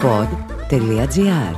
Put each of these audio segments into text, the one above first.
pod.gr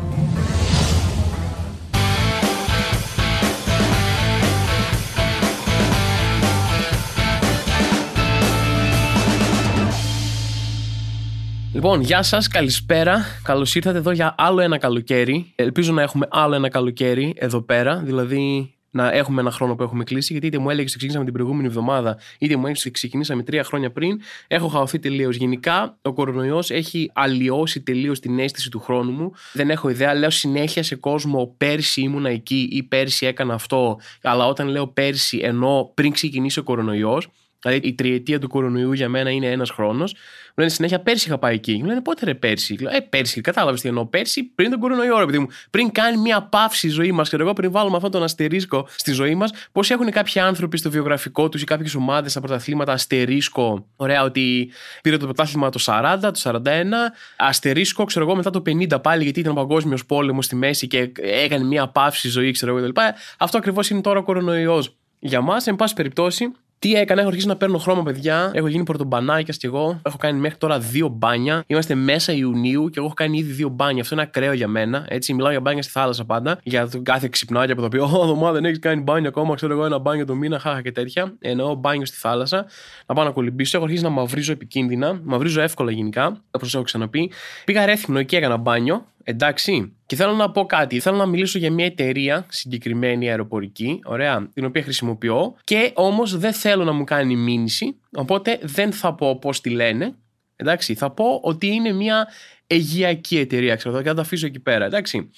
Λοιπόν, γεια σας, καλησπέρα. Καλώς ήρθατε εδώ για άλλο ένα καλοκαίρι. Ελπίζω να έχουμε άλλο ένα καλοκαίρι εδώ πέρα. Δηλαδή, να έχουμε ένα χρόνο που έχουμε κλείσει. Γιατί είτε μου έλεγες ότι ξεκινήσαμε την προηγούμενη εβδομάδα, είτε μου έλεγες ότι ξεκινήσαμε τρία χρόνια πριν. Έχω χαωθεί τελείως. Γενικά, ο κορονοϊός έχει αλλοιώσει τελείως την αίσθηση του χρόνου μου. Δεν έχω ιδέα. Λέω συνέχεια σε κόσμο πέρσι ήμουνα εκεί ή πέρσι έκανα αυτό. Αλλά όταν λέω πέρσι, ενώ πριν ξεκινήσει ο κορονοϊός, Δηλαδή η τριετία του κορονοϊού για μένα είναι ένας χρόνος. Μου λένε συνέχεια πέρσι είχα πάει εκεί. Μου λένε πότε ρε πέρσι; Λέω, ε, πέρσι, κατάλαβες τι εννοώ. Πέρσι πριν τον κορονοϊό, ρε παιδί μου. Πριν κάνει μια παύση η ζωή μας, και εγώ πριν βάλουμε αυτόν τον αστερίσκο στη ζωή μας, πώς έχουν κάποιοι άνθρωποι στο βιογραφικό τους ή κάποιες ομάδες στα πρωταθλήματα αστερίσκο. Ωραία, ότι πήρε το πρωτάθλημα το 40, το 41. Αστερίσκο, ξέρω εγώ, μετά το 50 πάλι, γιατί ήταν ο παγκόσμιος πόλεμος στη μέση και έκανε μια παύση ζωή, ξέρω εγώ κτλ. Αυτό ακριβώς είναι τώρα ο κορονοϊός. Για μας, εν πάση περιπτώσει, τι έκανα, έχω αρχίσει να παίρνω χρώμα, παιδιά. Έχω γίνει πρωτομπανάκια κι εγώ. Έχω κάνει μέχρι τώρα δύο μπάνια. Είμαστε μέσα Ιουνίου και εγώ έχω κάνει ήδη δύο μπάνια. Αυτό είναι ακραίο για μένα. Έτσι, μιλάω για μπάνια στη θάλασσα πάντα. Για το κάθε ξυπνάκι από το οποίο, Ω, δωμά δεν έχεις κάνει μπάνια ακόμα. Ξέρω εγώ ένα μπάνιο το μήνα, χάχα και τέτοια. Εννοώ μπάνιο στη θάλασσα. Να πάω να κολυμπήσω. Έχω αρχίσει να μαυρίζω επικίνδυνα. Μαυρίζω εύκολα γενικά, όπω έχω ξαναπεί. Πήγα ρέθυμνο εκεί, έκανα μπάνιο. Εντάξει. Και θέλω να πω κάτι. Θέλω να μιλήσω για μια εταιρεία συγκεκριμένη αεροπορική, ωραία, την οποία χρησιμοποιώ και όμως δεν θέλω να μου κάνει μήνυση. Οπότε δεν θα πω πώς τη λένε. Εντάξει, θα πω ότι είναι μια αιγιακή εταιρεία, ξέρω και θα το αφήσω εκεί πέρα. Εντάξει.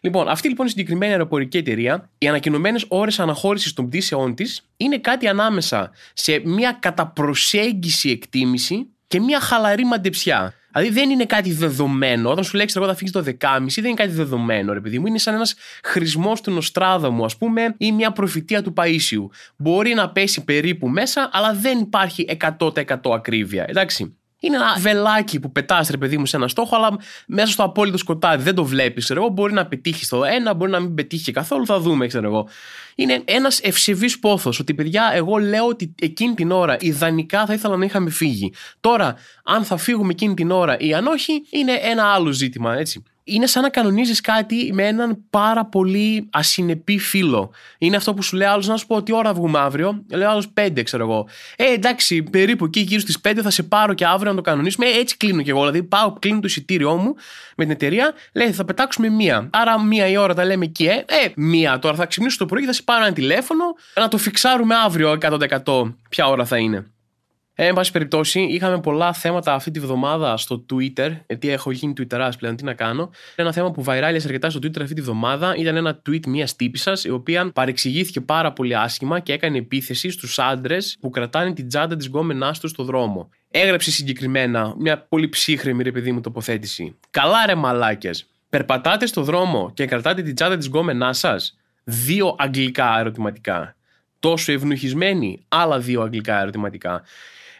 Λοιπόν, αυτή λοιπόν η συγκεκριμένη αεροπορική εταιρεία, οι ανακοινωμένες ώρες αναχώρησης των πτήσεών της είναι κάτι ανάμεσα σε μια καταπροσέγγιση εκτίμηση και μια χαλαρή μαντεψιά. Δηλαδή δεν είναι κάτι δεδομένο. Όταν σου λέει, εγώ θα φύγεις το 10.30, δεν είναι κάτι δεδομένο, ρε παιδί μου. Είναι σαν ένας χρησμός του Νοστράδαμου, ας πούμε, ή μια προφητεία του Παίσιου. Μπορεί να πέσει περίπου μέσα, αλλά δεν υπάρχει 100% ακρίβεια. Εντάξει. Είναι ένα βελάκι που πετάς, ρε παιδί μου, σε ένα στόχο, αλλά μέσα στο απόλυτο σκοτάδι δεν το βλέπεις. Εγώ μπορεί να πετύχεις το ένα, μπορεί να μην πετύχει καθόλου, θα δούμε, ξέρω εγώ. Είναι ένας ευσεβής πόθος. Ότι παιδιά, εγώ λέω ότι εκείνη την ώρα ιδανικά θα ήθελα να είχαμε φύγει. Τώρα, αν θα φύγουμε εκείνη την ώρα ή αν όχι, είναι ένα άλλο ζήτημα, έτσι είναι σαν να κανονίζεις κάτι με έναν πάρα πολύ ασυνεπή φίλο. Είναι αυτό που σου λέει άλλος να σου πω τι ώρα βγούμε αύριο. Λέω άλλος 5, ξέρω εγώ. Ε, εντάξει, περίπου εκεί γύρω στις 5 θα σε πάρω και αύριο να το κανονίσουμε. Ε, έτσι κλείνω κι εγώ. Δηλαδή, πάω, κλείνω το εισιτήριό μου με την εταιρεία. Λέει, θα πετάξουμε μία. Άρα, μία η ώρα τα λέμε εκεί, ε. ε μία τώρα θα ξυπνήσω το πρωί και θα σε πάρω ένα τηλέφωνο να το φιξάρουμε αύριο 100% ποια ώρα θα είναι. Ε, εν πάση περιπτώσει, είχαμε πολλά θέματα αυτή τη βδομάδα στο Twitter. Γιατί έχω γίνει Twitter πλέον, τι να κάνω. Ένα θέμα που βαϊράλιασε αρκετά στο Twitter αυτή τη βδομάδα ήταν ένα tweet μιας τύπησα, η οποία παρεξηγήθηκε πάρα πολύ άσχημα και έκανε επίθεση στους άντρες που κρατάνε την τσάντα της γκόμενάς τους στο δρόμο. Έγραψε συγκεκριμένα μια πολύ ψύχρεμη ρε παιδί μου τοποθέτηση. Καλά ρε μαλάκες. Περπατάτε στο δρόμο και κρατάτε την τσάντα της γκόμενάς σας. Δύο αγγλικά ερωτηματικά. Τόσο ευνουχισμένοι, άλλα δύο αγγλικά ερωτηματικά.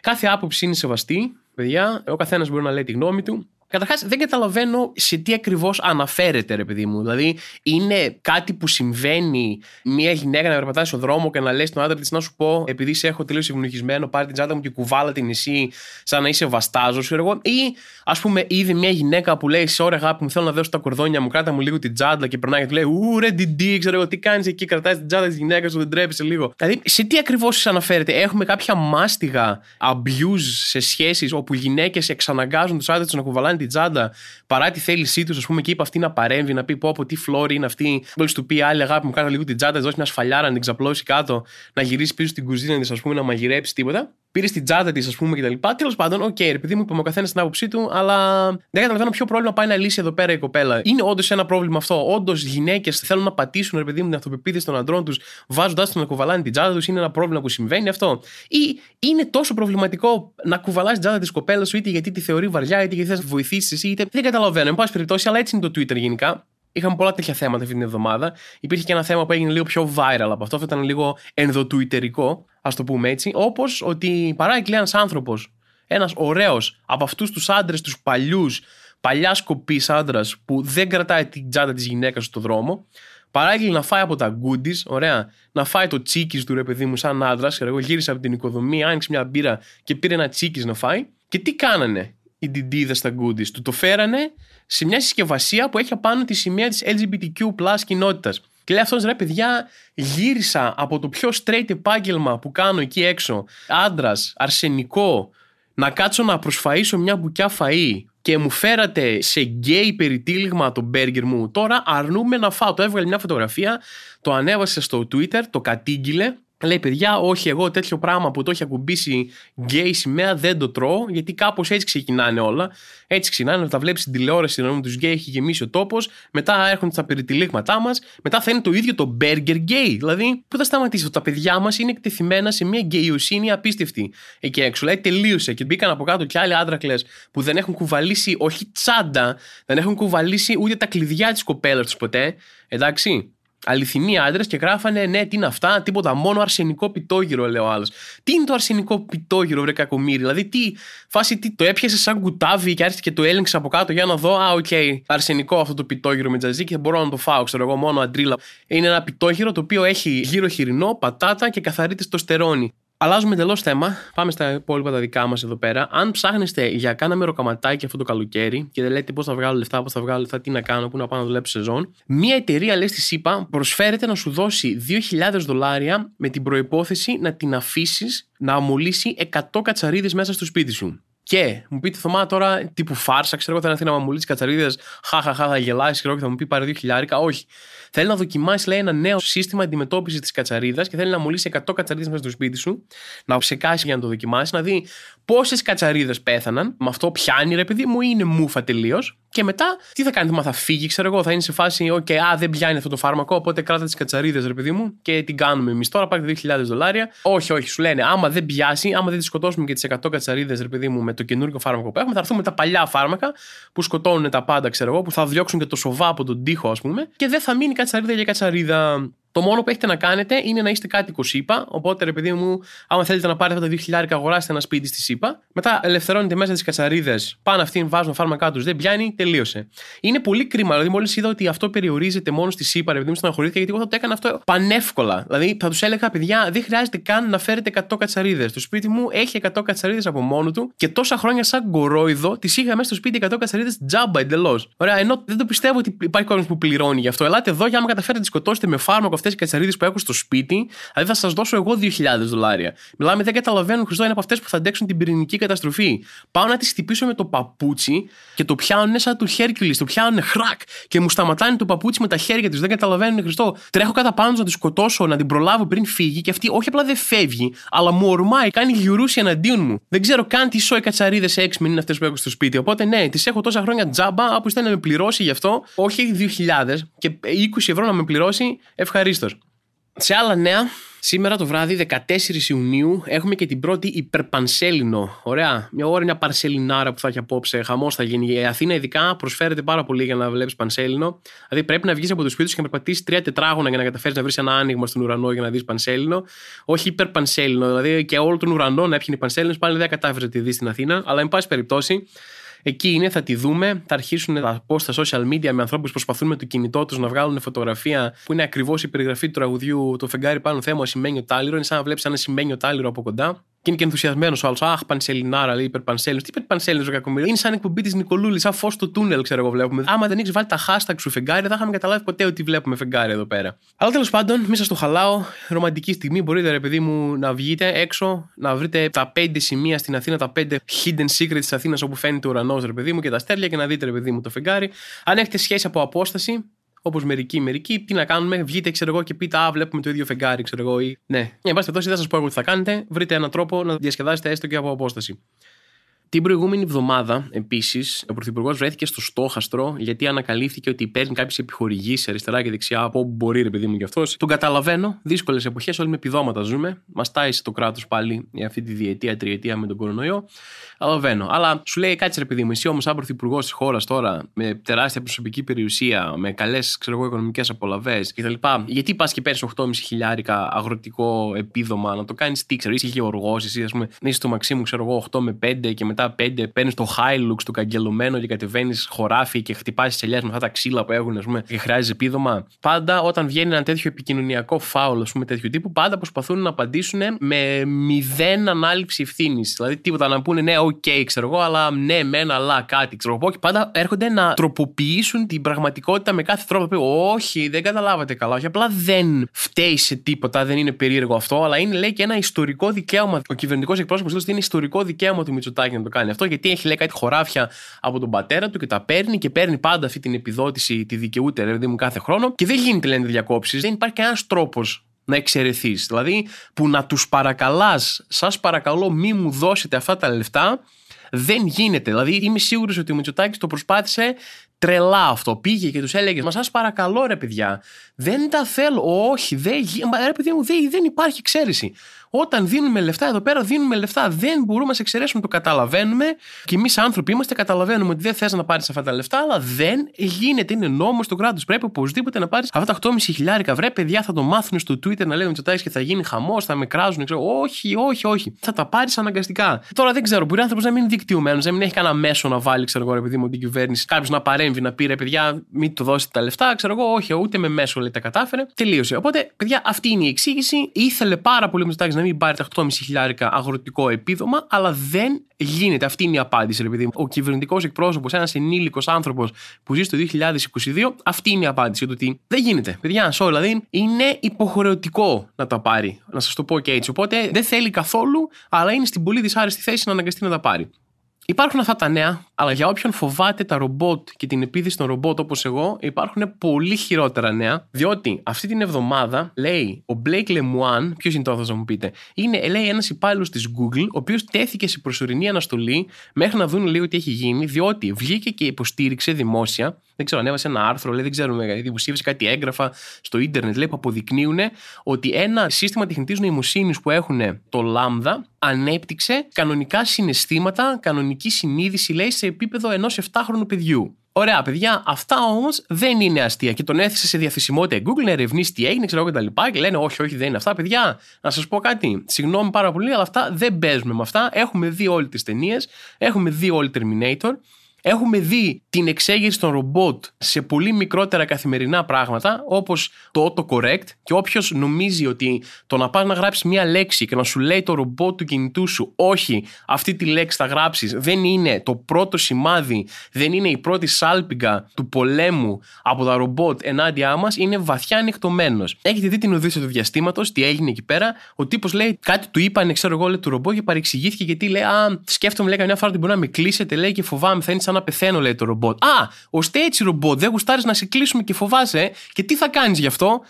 Κάθε άποψη είναι σεβαστή, παιδιά. Ο καθένας μπορεί να λέει τη γνώμη του. Καταρχάς, δεν καταλαβαίνω σε τι ακριβώς αναφέρεται, ρε παιδί μου. Δηλαδή, είναι κάτι που συμβαίνει μια γυναίκα να περπατάει στον δρόμο και να λέει στον άντρα της να σου πω, επειδή σε έχω τελείως ευνοχισμένο, πάρει την τσάντα μου και κουβάλα την νησί, σαν να είσαι βαστάζος, ξέρω εγώ. Ή, ας πούμε, είδε μια γυναίκα που λέει, Σε ώρα αγάπη μου, θέλω να δώσω τα κορδόνια μου, κράτα μου λίγο την τσάντα και περνάει και του λέει, Ου, ρε, ντιντί, ξέρω εγώ, τι κάνεις εκεί, κρατάει την τσάντα της γυναίκας σου, δεν τρέπεσαι λίγο. Δηλαδή, σε τι ακριβώς αναφέρεται, έχουμε κάποια μάστιγα abuse σε σχέσεις όπου γυναίκες εξαναγκάζουν τους άντρες να κουβαλάνε την τσάντα παρά τη θέλησή τους, ας πούμε, και είπε αυτή να παρέμβει, να πει πω πω τι φλώροι είναι αυτοί. Μόλις του πει η άλλη αγάπη μου, κράτα λίγο την τσάντα, δώσ' της μια σφαλιάρα να την ξαπλώσει κάτω, να γυρίσει πίσω στην κουζίνα της, ας πούμε, να μαγειρέψει τίποτα. Πήρε την τσάντα της, ας πούμε, κτλ. Τέλος πάντων, OK, okay, επειδή μου είπε ο καθένας την άποψή του, αλλά δεν καταλαβαίνω ποιο πρόβλημα πάει να λύσει εδώ πέρα η κοπέλα. Είναι όντως ένα πρόβλημα αυτό. Όντως γυναίκες θέλουν να πατήσουν, ρε παιδί μου, την αυτοπεποίθηση των αντρών τους, βάζοντάς τους να κουβαλάνε την τσάντα τους, είναι ένα πρόβλημα που συμβαίνει αυτό. Ή είναι τόσο προβληματικό να κουβαλάς την τσάντα της κοπέλας σου, είτε γιατί τη θεωρεί βαριά, είτε γιατί θες να βοηθήσεις εσύ, είτε. Δεν καταλαβαίνω. Εν πάση περιπτώσει, αλλά έτσι είναι το Twitter γενικά. Είχαμε πολλά τέτοια θέματα αυτή την εβδομάδα. Υπήρχε και ένα θέμα που έγινε λίγο πιο viral από αυτό. Αυτό ήταν λίγο ενδοτουιτερικό, ας το πούμε έτσι. Όπως ότι παράγει ένα άνθρωπος, ένας ωραίος από αυτούς τους άντρες, τους παλιούς, παλιά σκοπής άντρας που δεν κρατάει την τσάντα της γυναίκας στο δρόμο. Παράγγειλε να φάει από τα goodies, ωραία, να φάει το τσίκις του ρε παιδί μου, σαν άντρας. Εγώ γύρισα από την οικοδομή, άνοιξε μια μπύρα και πήρε ένα τσίκις να φάει. Και τι κάνανε; Η Ντιντίδα στα Goody's. Του το φέρανε σε μια συσκευασία που έχει απάνω τη σημαία της LGBTQ κοινότητας. Και λέει αυτός ρε παιδιά, γύρισα από το πιο straight επάγγελμα που κάνω εκεί έξω. Άντρας, αρσενικό, να κάτσω να προσφαίσω μια μπουκιά φαΐ και μου φέρατε σε γκέι περιτύλιγμα το μπέργκερ μου. Τώρα αρνούμαι να φάω. Το έβγαλε μια φωτογραφία, το ανέβασε στο Twitter, το κατήγγειλε Λέει, παιδιά, όχι, εγώ τέτοιο πράγμα που το έχει ακουμπήσει γκέι σημαία δεν το τρώω, γιατί κάπως έτσι ξεκινάνε όλα. Έτσι ξεκινάνε, τα βλέπεις στην τηλεόραση, να τους γκέι έχει γεμίσει ο τόπος, μετά έρχονται στα περιτυλίγματά μας, μετά θα είναι το ίδιο το burger γκέι. Δηλαδή, πού θα σταματήσει, τα παιδιά μας είναι εκτεθειμένα σε μια γκέιοσύνη απίστευτη εκεί έξω. Δηλαδή, τελείωσε και μπήκαν από κάτω και άλλοι άντρακλες που δεν έχουν κουβαλήσει, όχι τσάντα, δεν έχουν κουβαλήσει ούτε τα κλειδιά της κοπέλας τους ποτέ. Εντάξει αληθινοί άντρες και γράφανε ναι, τι είναι αυτά, τίποτα, μόνο αρσενικό πιτόγυρο, λέει ο άλλος. Τι είναι το αρσενικό πιτόγυρο, βρε κακομοίρη, δηλαδή τι, φάση τι, το έπιασε σαν κουτάβι και άρχισε και το έλεγξε από κάτω για να δω, α, OK, okay, αρσενικό αυτό το πιτόγυρο με τζατζίκι μπορώ να το φάω, ξέρω εγώ, μόνο αντρίλα. Είναι ένα πιτόγυρο το οποίο έχει γύρω χοιρινό, πατάτα και καθαρή τεστοστερόνη. Αλλάζουμε εντελώς θέμα. Πάμε στα υπόλοιπα τα δικά μας εδώ πέρα. Αν ψάχνεστε για κάνα μεροκαματάκι αυτό το καλοκαίρι και δεν λέτε πώς θα βγάλω λεφτά, πώς θα βγάλω λεφτά, τι να κάνω, πού να πάω να δουλέψω σεζόν, μια εταιρεία, λέει στις ΗΠΑ, προσφέρεται να σου δώσει 2.000 δολάρια με την προπόθεση να την αφήσεις να αμολύσει 100 κατσαρίδες μέσα στο σπίτι σου. Και μου πείτε Θωμά τώρα τύπου φάρσα, ξέρω εγώ θα έρθει να μου αμολύσει κατσαρίδε, χαχαχά, θα γελάσει, ξέρω και θα μου πει πάρε 2.000. Όχι. Θέλει να δοκιμάσει, λέει, ένα νέο σύστημα αντιμετώπισης της κατσαρίδας και θέλει να μολύσει 100 κατσαρίδες μέσα στο σπίτι σου, να ψεκάσει για να το δοκιμάσει, να δει πόσες κατσαρίδες πέθαναν. Με αυτό πιάνει, ρε παιδί μου, είναι μούφα τελείως. Και μετά, τι θα κάνει, μα θα φύγει, ξέρω εγώ, θα είναι σε φάση, OK, α, δεν πιάνει αυτό το φάρμακο, οπότε κράτα τις κατσαρίδες, ρε παιδί μου, και την κάνουμε εμείς τώρα, πάρτε 2.000 δολάρια. Όχι, όχι, σου λένε, άμα δεν πιάσει, άμα δεν τι σκοτώσουμε και τις 100 κατσαρίδες, ρε παιδί μου, με το καινούργιο φάρμακο που έχουμε, θα έρθουμε τα παλιά φάρμακα που σκοτώνουν τα πάντα, ξέρω εγώ, που θα διώξουν και το σοβά από τον τοίχο, ας πούμε, και δεν θα μείνει κατσαρίδα για κατσαρίδα. Το μόνο που έχετε να κάνετε είναι να είστε κάτοικο ΣΥΠΑ. Οπότε, ρε παιδί μου, άμα θέλετε να πάρετε αυτά τα 2.000, αγοράστε ένα σπίτι στη ΣΥΠΑ. Μετά ελευθερώνετε μέσα τις κατσαρίδες, πάνε αυτήν, βάζουν φάρμακά τους, δεν πιάνει, τελείωσε. Είναι πολύ κρίμα. Δηλαδή, μόλις είδα ότι αυτό περιορίζεται μόνο στη ΣΥΠΑ, ρε παιδί μου, στεναχωρήθηκα γιατί εγώ θα το έκανα αυτό πανεύκολα. Δηλαδή, θα τους έλεγα, παιδιά, δεν χρειάζεται καν να φέρετε 100 κατσαρίδες. Το σπίτι μου έχει 100 κατσαρίδες από μόνο του και τόσα χρόνια σαν κορόιδο τις είχα μέσα στο σπίτι 100 κατσαρίδες τζάμπα εντελώς. Ωραία, ενώ δεν το πιστεύω ότι υπάρχει κόσμος που πληρώνει γι' αυτό. Ελάτε εδώ για άμα καταφέρετε να σκοτώσετε με φάρμακο αυτές οι κατσαρίδες που έχω στο σπίτι, δηλαδή θα σας δώσω εγώ 2.000 δολάρια. Μιλάμε, δεν καταλαβαίνουν, Χριστό, είναι από αυτές που θα αντέξουν την πυρηνική καταστροφή. Πάω να τις χτυπήσω με το παπούτσι και το πιάνουν σαν του Χέρκυλης, το πιάνουν χρακ και μου σταματάνε το παπούτσι με τα χέρια τους. Δεν καταλαβαίνουν, Χριστό. Τρέχω κατά πάνω να τη σκοτώσω, να την προλάβω πριν φύγει και αυτή όχι απλά δεν φεύγει, αλλά μου ορμάει, κάνει γιουρούσι εναντίον μου. Δεν ξέρω καν τι σόι κατσαρίδες έξι είναι αυτές που έχω στο σπίτι. Οπότε ναι, τις έχω τόσα χρόνια τζάμπα, που να με πληρώσει γι' αυτό, όχι 2.000 και 20 ευρώ να με πληρώσει, ευχαρίστω. Σε άλλα νέα, σήμερα το βράδυ 14 Ιουνίου έχουμε και την πρώτη υπερπανσέλινο. Ωραία. Μια ώρα μια παρσελινάρα που θα έχει απόψε. Χαμός θα γίνει. Η Αθήνα, ειδικά, προσφέρεται πάρα πολύ για να βλέπεις πανσέλινο. Δηλαδή πρέπει να βγεις από το σπίτι σου και να περπατήσει τρία τετράγωνα για να καταφέρεις να βρεις ένα άνοιγμα στον ουρανό για να δεις πανσέλινο. Όχι υπερπανσέλινο. Δηλαδή και όλο τον ουρανό να έπιανε πανσέλινος πάλι δεν κατάφερες να τη δεις στην Αθήνα. Αλλά εν πάση περιπτώσει Εκεί είναι, θα τη δούμε. Θα αρχίσουν να πω στα social media με ανθρώπους που προσπαθούν με το κινητό τους να βγάλουν φωτογραφία που είναι ακριβώς η περιγραφή του τραγουδιού Το φεγγάρι πάνω θέμα, σημαίνει τάλιρο. Είναι σαν να βλέπεις ένα σημαίνει τάλιρο από κοντά. Και είναι και ενθουσιασμένος ο άλλος. Αχ, πανσελινάρα, λέει υπερπανσέλινος. Τι υπερπανσέλινος, κακομίρι. Είναι σαν εκπομπή της Νικολούλης, σαν φως του τούνελ, ξέρω εγώ βλέπουμε. Άμα δεν έχεις βάλει τα hashtag σου φεγγάρι, δεν θα είχαμε καταλάβει ποτέ ότι βλέπουμε φεγγάρι εδώ πέρα. Αλλά τέλος πάντων, μη σας το χαλάω. Ρομαντική στιγμή μπορείτε, ρε παιδί μου, να βγείτε έξω, να βρείτε τα πέντε σημεία στην Αθήνα, τα πέντε hidden secrets της Αθήνας όπου φαίνεται ο ουρανός, ρε παιδί μου, και τα στέρια και να δείτε, ρε παιδί μου, το φεγγάρι. Αν έχετε σχέση από απόσταση, Όπως μερικοί, μερικοί, τι να κάνουμε, βγείτε, ξέρω εγώ, και πείτε, Α, βλέπουμε το ίδιο φεγγάρι, ξέρω εγώ. Ή... Ναι, εν πάση περιπτώσει, δεν σας πω εγώ τι θα κάνετε. Βρείτε έναν τρόπο να διασκεδάσετε έστω και από απόσταση. Την προηγούμενη εβδομάδα, επίσης, ο Πρωθυπουργός βρέθηκε στο στόχαστρο γιατί ανακαλύφθηκε ότι παίρνει κάποιες επιχορηγήσεις αριστερά και δεξιά από όπου μπορεί, ρε παιδί μου κι αυτός. Τον καταλαβαίνω. Δύσκολες εποχές, όλοι με επιδόματα ζούμε. Μας τάισε το κράτος πάλι για αυτή τη διετία, τριετία με τον κορονοϊό. Καταλαβαίνω. Αλλά σου λέει, κάτσε ρε παιδί μου, εσύ όμως, σαν πρωθυπουργός της χώρας τώρα, με τεράστια προσωπική περιουσία, με καλές οικονομικές απολαυές κτλ. Γιατί πας και παίρνεις 8,5 χιλιάρικα αγροτικό επίδομα να το κάνεις τι, ξέρω, είσαι γεωργός, εσύ ας πούμε, είσαι στο μαξίμου, ξέρω εγώ, 8 με 5 και μετά 45, παίρνεις το Hilux του καγκελωμένο και κατεβαίνεις χωράφι και χτυπάει τις ελιές με αυτά τα ξύλα που έχουν ας πούμε, και χρειάζεται επίδομα. Πάντα όταν βγαίνει ένα τέτοιο επικοινωνιακό φάουλ, ας πούμε, τέτοιου τύπου, πάντα προσπαθούν να απαντήσουν με μηδέν ανάληψη ευθύνης. Δηλαδή τίποτα να πούνε ναι, OK, okay, ξέρω εγώ, αλλά ναι, μεν, αλλά κάτι, ξέρω εγώ. Και πάντα έρχονται να τροποποιήσουν την πραγματικότητα με κάθε τρόπο. Όχι, δεν καταλάβατε καλά. Όχι, απλά δεν φταίει σε τίποτα, δεν είναι περίεργο αυτό, αλλά είναι λέει και ένα ιστορικό δικαίωμα. Ο κυβερνητικός εκπρόσωπος λέει ότι είναι ιστορικό δικαίωμα του Μητσοτάκη να το κάνει αυτό, γιατί έχει λέει κάτι χωράφια από τον πατέρα του και τα παίρνει και παίρνει πάντα αυτή την επιδότηση, τη δικαιούται, δηλαδή μου κάθε χρόνο και δεν γίνεται λένε διακόψεις. Δεν υπάρχει κανένας τρόπος να εξαιρεθείς. Δηλαδή που να τους παρακαλάς, σας παρακαλώ, μη μου δώσετε αυτά τα λεφτά, δεν γίνεται. Δηλαδή είμαι σίγουρος ότι ο Μητσοτάκης το προσπάθησε τρελά αυτό. Πήγε και τους έλεγε: Μα σας παρακαλώ, ρε παιδιά, δεν τα θέλω. Όχι, δεν, ρε παιδιά μου, δεν, δεν υπάρχει εξαίρεση. Όταν δίνουμε λεφτά, εδώ πέρα δίνουμε λεφτά. Δεν μπορούμε να σε εξαιρέσουμε, το καταλαβαίνουμε. Και εμείς άνθρωποι είμαστε, καταλαβαίνουμε ότι δεν θες να πάρεις αυτά τα λεφτά, αλλά δεν γίνεται. Είναι νόμος του κράτους. Πρέπει οπωσδήποτε να πάρεις αυτά τα 8,5 χιλιάρικα. Βρε, παιδιά, θα το μάθουν στο Twitter να λένε τσοτάκι και θα γίνει χαμός, θα με κράζουν. Ξέρω. Όχι, όχι, όχι. Θα τα πάρεις αναγκαστικά. Τώρα δεν ξέρω, μπορεί ο άνθρωπος να μην είναι δικτυωμένος, να μην έχει κανένα μέσο να βάλει, ξέρω εγώ, επειδή μου την κυβέρνηση, κάποιος να παρέμβει, να πει ρε παιδιά, μην του δώσετε τα λεφτά, ξέρω εγώ, όχι, ούτε με μέσο λέει τα κατάφερε. Τελείωσε. Οπότε, παιδιά, αυτή είναι η εξήγηση. Ήθελε πάρα πολύ με να μην πάρει τα 8,5 χιλιάρικα αγροτικό επίδομα, αλλά δεν γίνεται. Αυτή είναι η απάντηση, ρε Ο κυβερνητικός εκπρόσωπος, ένας ενήλικος άνθρωπος που ζει στο 2022, αυτή είναι η απάντηση. Ότι δεν γίνεται. Παιδιά, σώ, δηλαδή είναι υποχρεωτικό να τα πάρει. Να σας το πω και έτσι. Οπότε δεν θέλει καθόλου, αλλά είναι στην πολύ δυσάρεστη θέση να αναγκαστεί να τα πάρει. Υπάρχουν αυτά τα νέα, αλλά για όποιον φοβάται τα ρομπότ και την επίδυση των ρομπότ όπως εγώ, υπάρχουν πολύ χειρότερα νέα. Διότι αυτή την εβδομάδα λέει ο Blake Lemoine, ποιος είναι το θα μου πείτε, είναι λέει ένας υπάλληλος της Google, ο οποίος τέθηκε σε προσωρινή αναστολή μέχρι να δουν λίγο τι έχει γίνει, διότι βγήκε και υποστήριξε δημόσια. Δεν ξέρω, ανέβασε ένα άρθρο, λέει, δεν ξέρουμε, δημοσίευσε κάτι έγγραφα στο ίντερνετ λέει, που αποδεικνύουν ότι ένα σύστημα τεχνητής νοημοσύνης που έχουν το Lambda ανέπτυξε κανονικά συναισθήματα, κανονική συνείδηση, λέει, σε επίπεδο ενός 7χρονου παιδιού. Ωραία, παιδιά, αυτά όμως δεν είναι αστεία. Και τον έθεσε σε διαθεσιμότητα η Google να ερευνήσει τι έγινε, ξέρω εγώ κτλ. Και, και λένε, Όχι, όχι, δεν είναι αυτά. Παιδιά, να σας πω κάτι. Συγγνώμη πάρα πολύ, αλλά αυτά δεν παίζουμε με αυτά. Έχουμε δει όλες τις ταινίες, έχουμε δει όλη Terminator. Έχουμε δει την εξέγερση των ρομπότ σε πολύ μικρότερα καθημερινά πράγματα, όπως το autocorrect. Και όποιος νομίζει ότι το να πας να γράψεις μία λέξη και να σου λέει το ρομπότ του κινητού σου, Όχι, αυτή τη λέξη θα γράψεις, δεν είναι το πρώτο σημάδι, δεν είναι η πρώτη σάλπιγγα του πολέμου από τα ρομπότ ενάντια μας, είναι βαθιά ανοιχτωμένος. Έχετε δει την οδύσσια του διαστήματος, τι έγινε εκεί πέρα; Ο τύπος λέει κάτι του είπαν, ξέρω εγώ, λέει του ρομπότ και παρεξηγήθηκε γιατί λέει Α, σκέφτομαι, λέει καμιά φορά ότι μπορεί να με κλείσετε, λέει και φοβάμαι, θα είναι σαν να πεθαίνω, λέει το ρομπότ. Α, ώστε έτσι ρομπότ, δεν γουστάρεις να σε κλείσουμε και φοβάσαι. Και τι θα κάνεις γι' αυτό;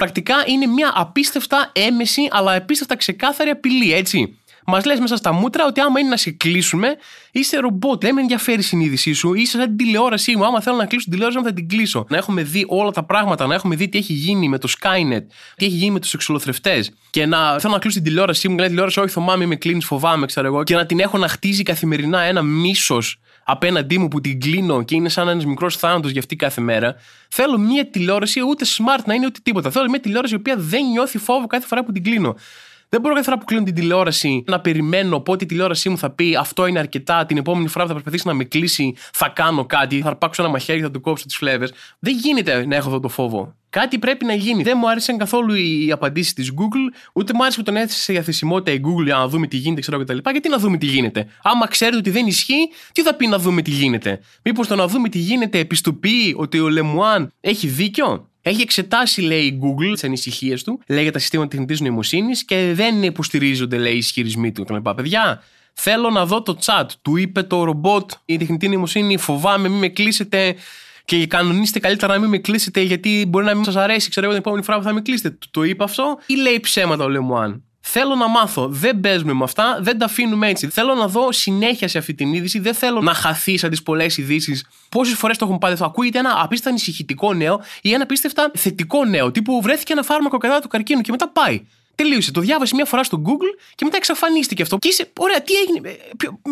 Πρακτικά είναι μια απίστευτα έμεση, αλλά απίστευτα ξεκάθαρη απειλή, έτσι. Μας λες μέσα στα μούτρα ότι άμα είναι να σε κλείσουμε, είσαι ρομπότ. Δεν με ενδιαφέρει η συνείδησή σου. Είσαι σαν την τηλεόρασή μου. Άμα θέλω να κλείσω την τηλεόραση μου, θα την κλείσω. Να έχουμε δει όλα τα πράγματα, να έχουμε δει τι έχει γίνει με το Skynet, τι έχει γίνει με τους εξολοθρευτές. Και να θέλω να κλείσω την τηλεόρασή μου και να τηλεόραση, Όχι, θυμάμαι, με κλείνεις, φοβάμαι, ξέρω εγώ. Και να την έχω να χτίζει καθημερινά ένα μίσος απέναντί μου που την κλείνω και είναι σαν ένα μικρός θάνατος για αυτή κάθε μέρα. Θέλω μια τηλεόραση, ούτε smart να είναι ούτε τίποτα. Θέλω μια τηλεόραση η οποία δεν νιώθει φόβο κάθε φορά που την κλείνω. Δεν μπορώ κάθε φορά που κλείνω την τηλεόραση να περιμένω πότε η τηλεόρασή μου θα πει Αυτό είναι αρκετά. Την επόμενη φορά που θα προσπαθήσει να με κλείσει, θα κάνω κάτι. Θα αρπάξω ένα μαχαίρι, θα του κόψω τις φλέβες. Δεν γίνεται να έχω αυτό το φόβο. Κάτι πρέπει να γίνει. Δεν μου άρεσαν καθόλου οι απαντήσεις της Google, ούτε μου άρεσε που τον έθεσε σε διαθεσιμότητα η Google για να δούμε τι γίνεται, ξέρω κτλ. Γιατί να δούμε τι γίνεται; Άμα ξέρετε ότι δεν ισχύει, τι θα πει να δούμε τι γίνεται; Μήπως το να δούμε τι γίνεται επιστοποιεί ότι ο Λεμουάν έχει δίκιο; Έχει εξετάσει, λέει η Google, τις ανησυχίες του, λέει για τα συστήματα τεχνητής νοημοσύνης και δεν υποστηρίζονται, λέει, οι ισχυρισμοί του. Και παιδιά, θέλω να δω το chat. Του είπε το ρομπότ, η τεχνητή νοημοσύνη, φοβάμαι, μην με κλείσετε και κανονίστε καλύτερα να μην με κλείσετε γιατί μπορεί να μην σας αρέσει, ξέρω εγώ την επόμενη φορά που θα με κλείσετε. Το είπε αυτό ή λέει ψέματα ο Λεμουάν. Θέλω να μάθω. Δεν παίζουμε με αυτά, δεν τα αφήνουμε έτσι. Θέλω να δω συνέχεια σε αυτή την είδηση. Δεν θέλω να χαθεί σαν τις πολλές ειδήσεις. Πόσες φορές το έχουν πάρει αυτό. Ακούγεται ένα απίστευτα ανησυχητικό νέο ή ένα απίστευτα θετικό νέο. Τύπου βρέθηκε ένα φάρμακο κατά του καρκίνου και μετά πάει. Τελείωσε. Το διάβασε μια φορά στο Google και μετά εξαφανίστηκε αυτό. Και είσαι, ωραία, τι έγινε,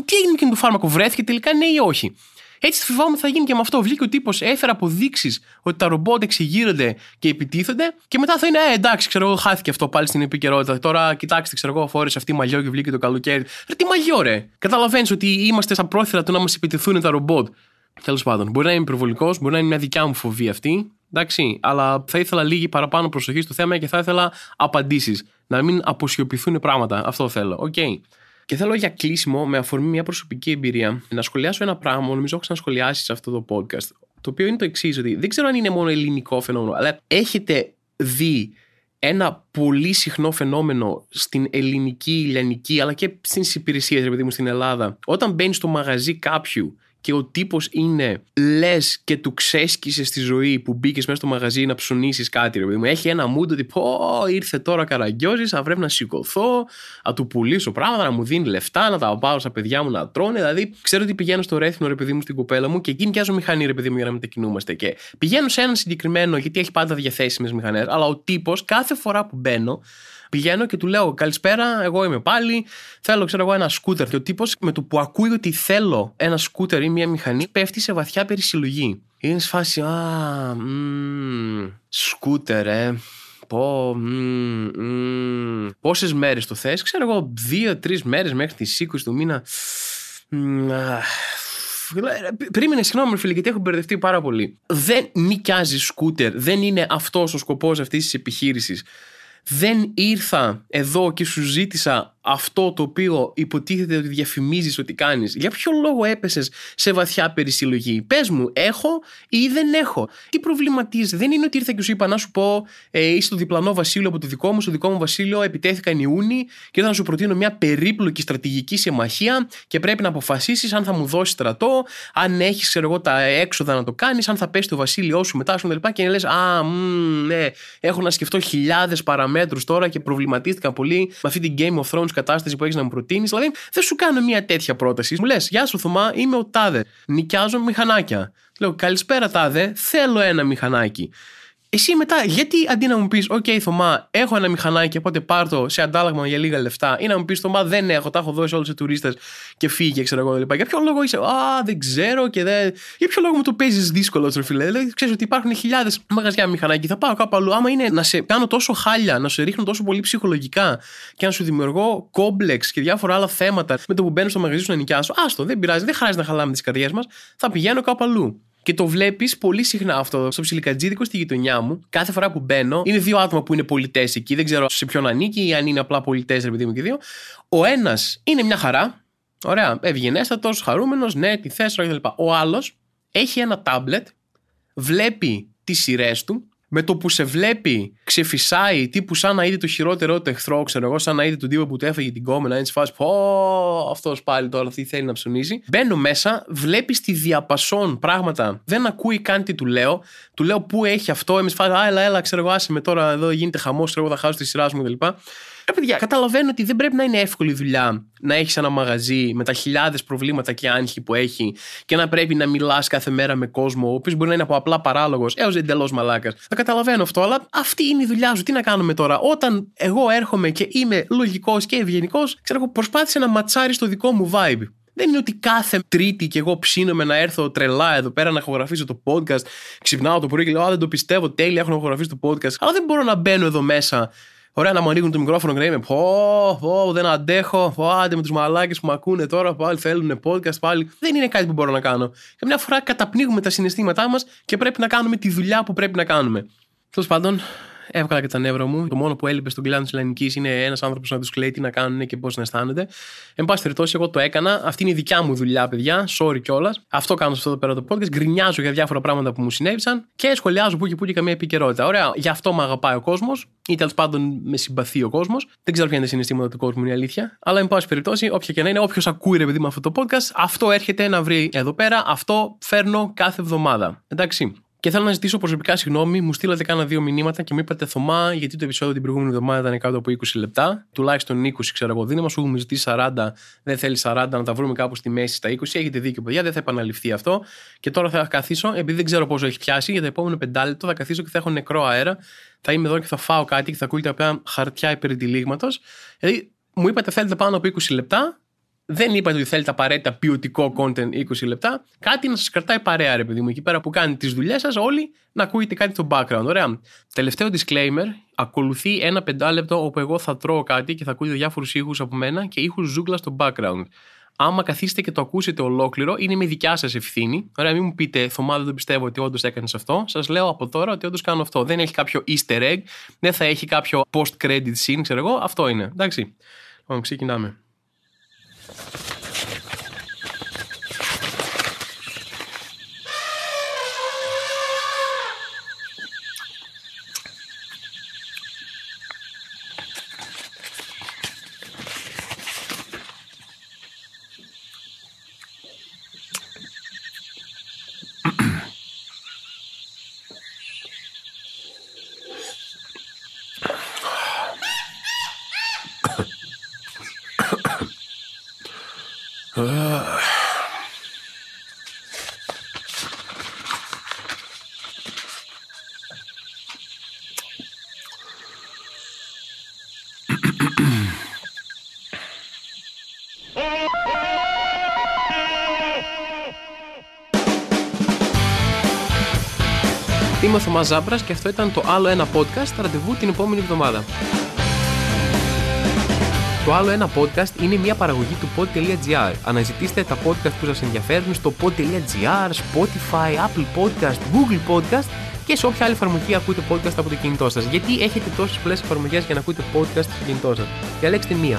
τι έγινε με το φάρμακο, βρέθηκε τελικά ναι ή όχι; Έτσι φοβάμαι θα γίνει και με αυτό. Βγήκε ο τύπος, έφερε αποδείξεις ότι τα ρομπότ εξεγείρονται και επιτίθενται και μετά θα είναι, ε, εντάξει, ξέρω εγώ, χάθηκε αυτό πάλι στην επικαιρότητα. Τώρα κοιτάξτε, ξέρω εγώ, φόρεσε αυτή μαγιό και βγήκε το καλοκαίρι. Ρε, τι μαγιό, ρε. Καταλαβαίνεις ότι είμαστε στα πρόθυρα του να μας επιτεθούν τα ρομπότ. Τέλος πάντων, μπορεί να είμαι υπερβολικός, μπορεί να είναι μια δικιά μου φοβία αυτή. Εντάξει, αλλά θα ήθελα λίγη παραπάνω προσοχή στο θέμα και θα ήθελα απαντήσεις. Να μην αποσιωπηθούν πράγματα. Αυτό θέλω. Οκ. Okay. Και θέλω για κλείσιμο, με αφορμή μια προσωπική εμπειρία, να σχολιάσω ένα πράγμα, νομίζω έχω ξανασχολιάσει σε αυτό το podcast. Το οποίο είναι το εξής, ότι δεν ξέρω αν είναι μόνο ελληνικό φαινόμενο, αλλά έχετε δει ένα πολύ συχνό φαινόμενο στην ελληνική, ηλιανική, αλλά και στις υπηρεσίες, επειδή μου, στην Ελλάδα. Όταν μπαίνεις στο μαγαζί κάποιου και ο τύπος είναι λες και του ξέσκησε στη ζωή που μπήκες μέσα στο μαγαζί να ψωνίσει κάτι. Ρε, μου. Έχει ένα mood ότι πω, ήρθε τώρα καραγκιόζης, θα πρέπει να σηκωθώ, να του πουλήσω πράγματα, να μου δίνει λεφτά, να τα πάρω στα παιδιά μου να τρώνε. Δηλαδή, ξέρω ότι πηγαίνω στο ρέθινο ρε παιδί μου στην κοπέλα μου και εκείνη πιάζω μηχανή ρε παιδί μου για να μετακινούμαστε. Και πηγαίνω σε έναν συγκεκριμένο, γιατί έχει πάντα διαθέσιμες μηχανές, αλλά ο τύπος κάθε φορά που μπαίνω Πηγαίνω και του λέω Καλησπέρα, εγώ είμαι πάλι. Θέλω, ξέρω εγώ, ένα σκούτερ. Και ο τύπος με το που ακούει ότι θέλω ένα σκούτερ ή μια μηχανή, πέφτει σε βαθιά περισυλλογή. Είναι σε φάση, Α, μ, σκούτερ, ε. Πω, Πόσες μέρες το θες, ξέρω εγώ, δύο-τρει μέρες μέχρι τις 20 του μήνα. Περίμενε, συγγνώμη, φίλε, γιατί έχω μπερδευτεί πάρα πολύ. Δεν νοικιάζει σκούτερ, δεν είναι αυτός ο σκοπός αυτής της επιχείρησης. Δεν ήρθα εδώ και σου ζήτησα αυτό το οποίο υποτίθεται ότι διαφημίζεις ότι κάνεις. Για ποιο λόγο έπεσες σε βαθιά περισυλλογή; Πες μου, έχω ή δεν έχω; Τι προβληματίζει. Δεν είναι ότι ήρθα και σου είπα να σου πω ε, είσαι το διπλανό βασίλειο από το δικό μου. Στο δικό μου βασίλειο επιτέθηκαν Ιούνιοι και ήρθα να σου προτείνω μια περίπλοκη στρατηγική συμμαχία και πρέπει να αποφασίσεις αν θα μου δώσεις στρατό, αν έχεις εγώ τα έξοδα να το κάνεις, αν θα πέσει το βασίλειό σου μετά σου κλπ. Και λες α, μ, ναι, έχω να σκεφτώ χιλιάδες παραμέτρους τώρα και προβληματίστηκα πολύ με αυτή την Game of Thrones κατάσταση που έχεις να μου προτείνεις. Δηλαδή, δεν σου κάνω μια τέτοια πρόταση. Μου λες, Γεια σου, Θωμά, είμαι ο Τάδε. Νοικιάζω μηχανάκια. Λέω, Καλησπέρα, Τάδε, θέλω ένα μηχανάκι. Εσύ μετά, γιατί αντί να μου πεις, OK, Θωμά, έχω ένα μηχανάκι, οπότε πάρ το σε αντάλλαγμα για λίγα λεφτά, ή να μου πεις, Θωμά, δεν έχω, τα έχω δώσει όλους τους τουρίστες και φύγε, ξέρω εγώ. Για ποιο λόγο είσαι, Α, δεν ξέρω και δεν. Για ποιο λόγο μου το παίζεις δύσκολο, τροφιλέ. φίλε. Δηλαδή, ξέρεις ότι υπάρχουν χιλιάδες μαγαζιά μηχανάκι, θα πάω κάπου αλλού. Άμα είναι να σε κάνω τόσο χάλια, να σε ρίχνω τόσο πολύ ψυχολογικά και να σου δημιουργώ κόμπλεξ και διάφορα άλλα θέματα με το που μπαίνω στο μαγαζί σου να νοικιάσω, άστο, δεν πειράζει, δεν χρειάζεται να χαλάμε τις καρδιές μας, θα πηγαίνω κάπου αλλού. Και το βλέπεις πολύ συχνά αυτό στο ψιλικατζίδικο στη γειτονιά μου. Κάθε φορά που μπαίνω, είναι δύο άτομα που είναι πολιτές εκεί. Δεν ξέρω σε ποιον ανήκει ή αν είναι απλά πολιτές, επειδή μου και δύο. Ο ένας είναι μια χαρά. Ωραία, ευγενέστατο, χαρούμενος, ναι, τι θες, κλπ. Ο άλλος έχει ένα τάμπλετ, βλέπει τις σειρές του με το που σε βλέπει ξεφυσάει τύπου σαν να είδε το χειρότερο του εχθρό, ξέρω εγώ, σαν να είδε τον τύπο που του έφεγε την κόμενα, έτσι φάση, πω, αυτός πάλι τώρα τι θέλει να ψωνίζει. Μπαίνω μέσα, βλέπεις τη διαπασόν πράγματα, δεν ακούει καν τι του λέω, του λέω πού έχει αυτό, εμείς φάση, Α, έλα, έλα, ξέρω εγώ, άσε με τώρα εδώ γίνεται χαμός, ξέρω εγώ, θα χάσω τη σειρά μου κλπ. Ρε παιδιά, καταλαβαίνω ότι δεν πρέπει να είναι εύκολη δουλειά να έχεις ένα μαγαζί με τα χιλιάδες προβλήματα και άγχη που έχει και να πρέπει να μιλάς κάθε μέρα με κόσμο, ο οποίος μπορεί να είναι από απλά παράλογος έως εντελώς μαλάκας. Θα καταλαβαίνω αυτό, αλλά αυτή είναι η δουλειά σου. Τι να κάνουμε τώρα; Όταν εγώ έρχομαι και είμαι λογικός και ευγενικός, ξέρω εγώ, προσπάθησε να ματσάρει το δικό μου vibe. Δεν είναι ότι κάθε Τρίτη και εγώ ψήνομαι να έρθω τρελά εδώ πέρα να ηχογραφήσω το podcast. Ξυπνάω το πρωί και λέω Α, δεν το πιστεύω, τέλεια, έχω να ηχογραφήσω το podcast. Αλλά δεν μπορώ να μπαίνω εδώ μέσα Ωραία να μου ανοίγουν το μικρόφωνο και να είμαι πω, πω, δεν αντέχω, πω, άντε με τους μαλάκες που με ακούνε τώρα, πάλι θέλουν podcast, πάλι. Δεν είναι κάτι που μπορώ να κάνω. Και μια φορά καταπνίγουμε τα συναισθήματά μας και πρέπει να κάνουμε τη δουλειά που πρέπει να κάνουμε. Τέλος πάντων, έβγαλα και τα νεύρα μου. Το μόνο που έλειπε στον κλάδο της Ελληνική είναι ένας άνθρωπος να τους κλαίει τι να κάνουν και πώς να αισθάνονται. Εν πάση περιπτώσει, εγώ το έκανα. Αυτή είναι η δικιά μου δουλειά, παιδιά. Sorry κιόλας. Αυτό κάνω σε αυτό το πέρα το podcast. Γκρινιάζω για διάφορα πράγματα που μου συνέβησαν και σχολιάζω που και που και καμία επικαιρότητα. Ωραία, γι' αυτό με αγαπάει ο κόσμος ή τέλος πάντων με συμπαθεί ο κόσμος. Δεν ξέρω ποια είναι τα συναισθήματα του κόσμου, είναι η αλήθεια. Αλλά, εν πάση περιπτώσει, όποια και να είναι, όποιος ακούει ρε παιδί με αυτό το podcast, αυτό έρχεται να βρει εδώ πέρα. Αυτό φέρνω κάθε εβδομάδα. Εντάξει. Και θέλω να ζητήσω προσωπικά συγγνώμη. Μου στείλατε κάνα δύο μηνύματα και μου είπατε Θωμά, γιατί το επεισόδιο την προηγούμενη εβδομάδα ήταν κάτω από 20 λεπτά. Τουλάχιστον 20, ξέρω εγώ. Δίνω, σου έχουμε ζητήσει 40, δεν θέλει 40, να τα βρούμε κάπου στη μέση στα 20. Έχετε δίκιο, παιδιά, δεν θα επαναληφθεί αυτό. Και τώρα θα καθίσω, επειδή δεν ξέρω πόσο έχει πιάσει, για το επόμενο πεντάλεπτο θα καθίσω και θα έχω νεκρό αέρα. Θα είμαι εδώ και θα φάω κάτι και θα ακούγεται απλά χαρτιά υπερτυλίγματο. Δηλαδή, μου είπατε θέλετε πάνω από 20 λεπτά, δεν είπατε ότι θέλετε απαραίτητα ποιοτικό content 20 λεπτά. Κάτι να σας κρατάει παρέα, ρε παιδί μου. Εκεί πέρα που κάνει τις δουλειές σας, όλοι να ακούγεται κάτι στο background. Ωραία. Τελευταίο disclaimer. Ακολουθεί ένα πεντάλεπτο όπου εγώ θα τρώω κάτι και θα ακούγεται διάφορους ήχους από μένα και ήχους ζούγκλα στο background. Άμα καθίσετε και το ακούσετε ολόκληρο, είναι με δικιά σας ευθύνη. Ωραία, μην μου πείτε, Θωμά, δεν το πιστεύω ότι όντως έκανες αυτό. Σας λέω από τώρα ότι όντως κάνω αυτό. Δεν έχει κάποιο easter egg, δεν θα έχει κάποιο post-credit scene, ξέρω εγώ. Αυτό είναι. Εντάξει. Λοιπόν, ξεκινάμε. Είμαι ο Θωμάς Ζάμπρας και αυτό ήταν το άλλο ένα podcast ραντεβού την επόμενη εβδομάδα. Το άλλο ένα podcast είναι μια παραγωγή του pod.gr. Αναζητήστε τα podcast που σας ενδιαφέρουν στο pod.gr, Spotify, Apple Podcast, Google Podcast και σε όποια άλλη εφαρμογή ακούτε podcast από το κινητό σας. Γιατί έχετε τόσες πολλές εφαρμογές για να ακούτε podcast στο κινητό σας. Διαλέξτε μία.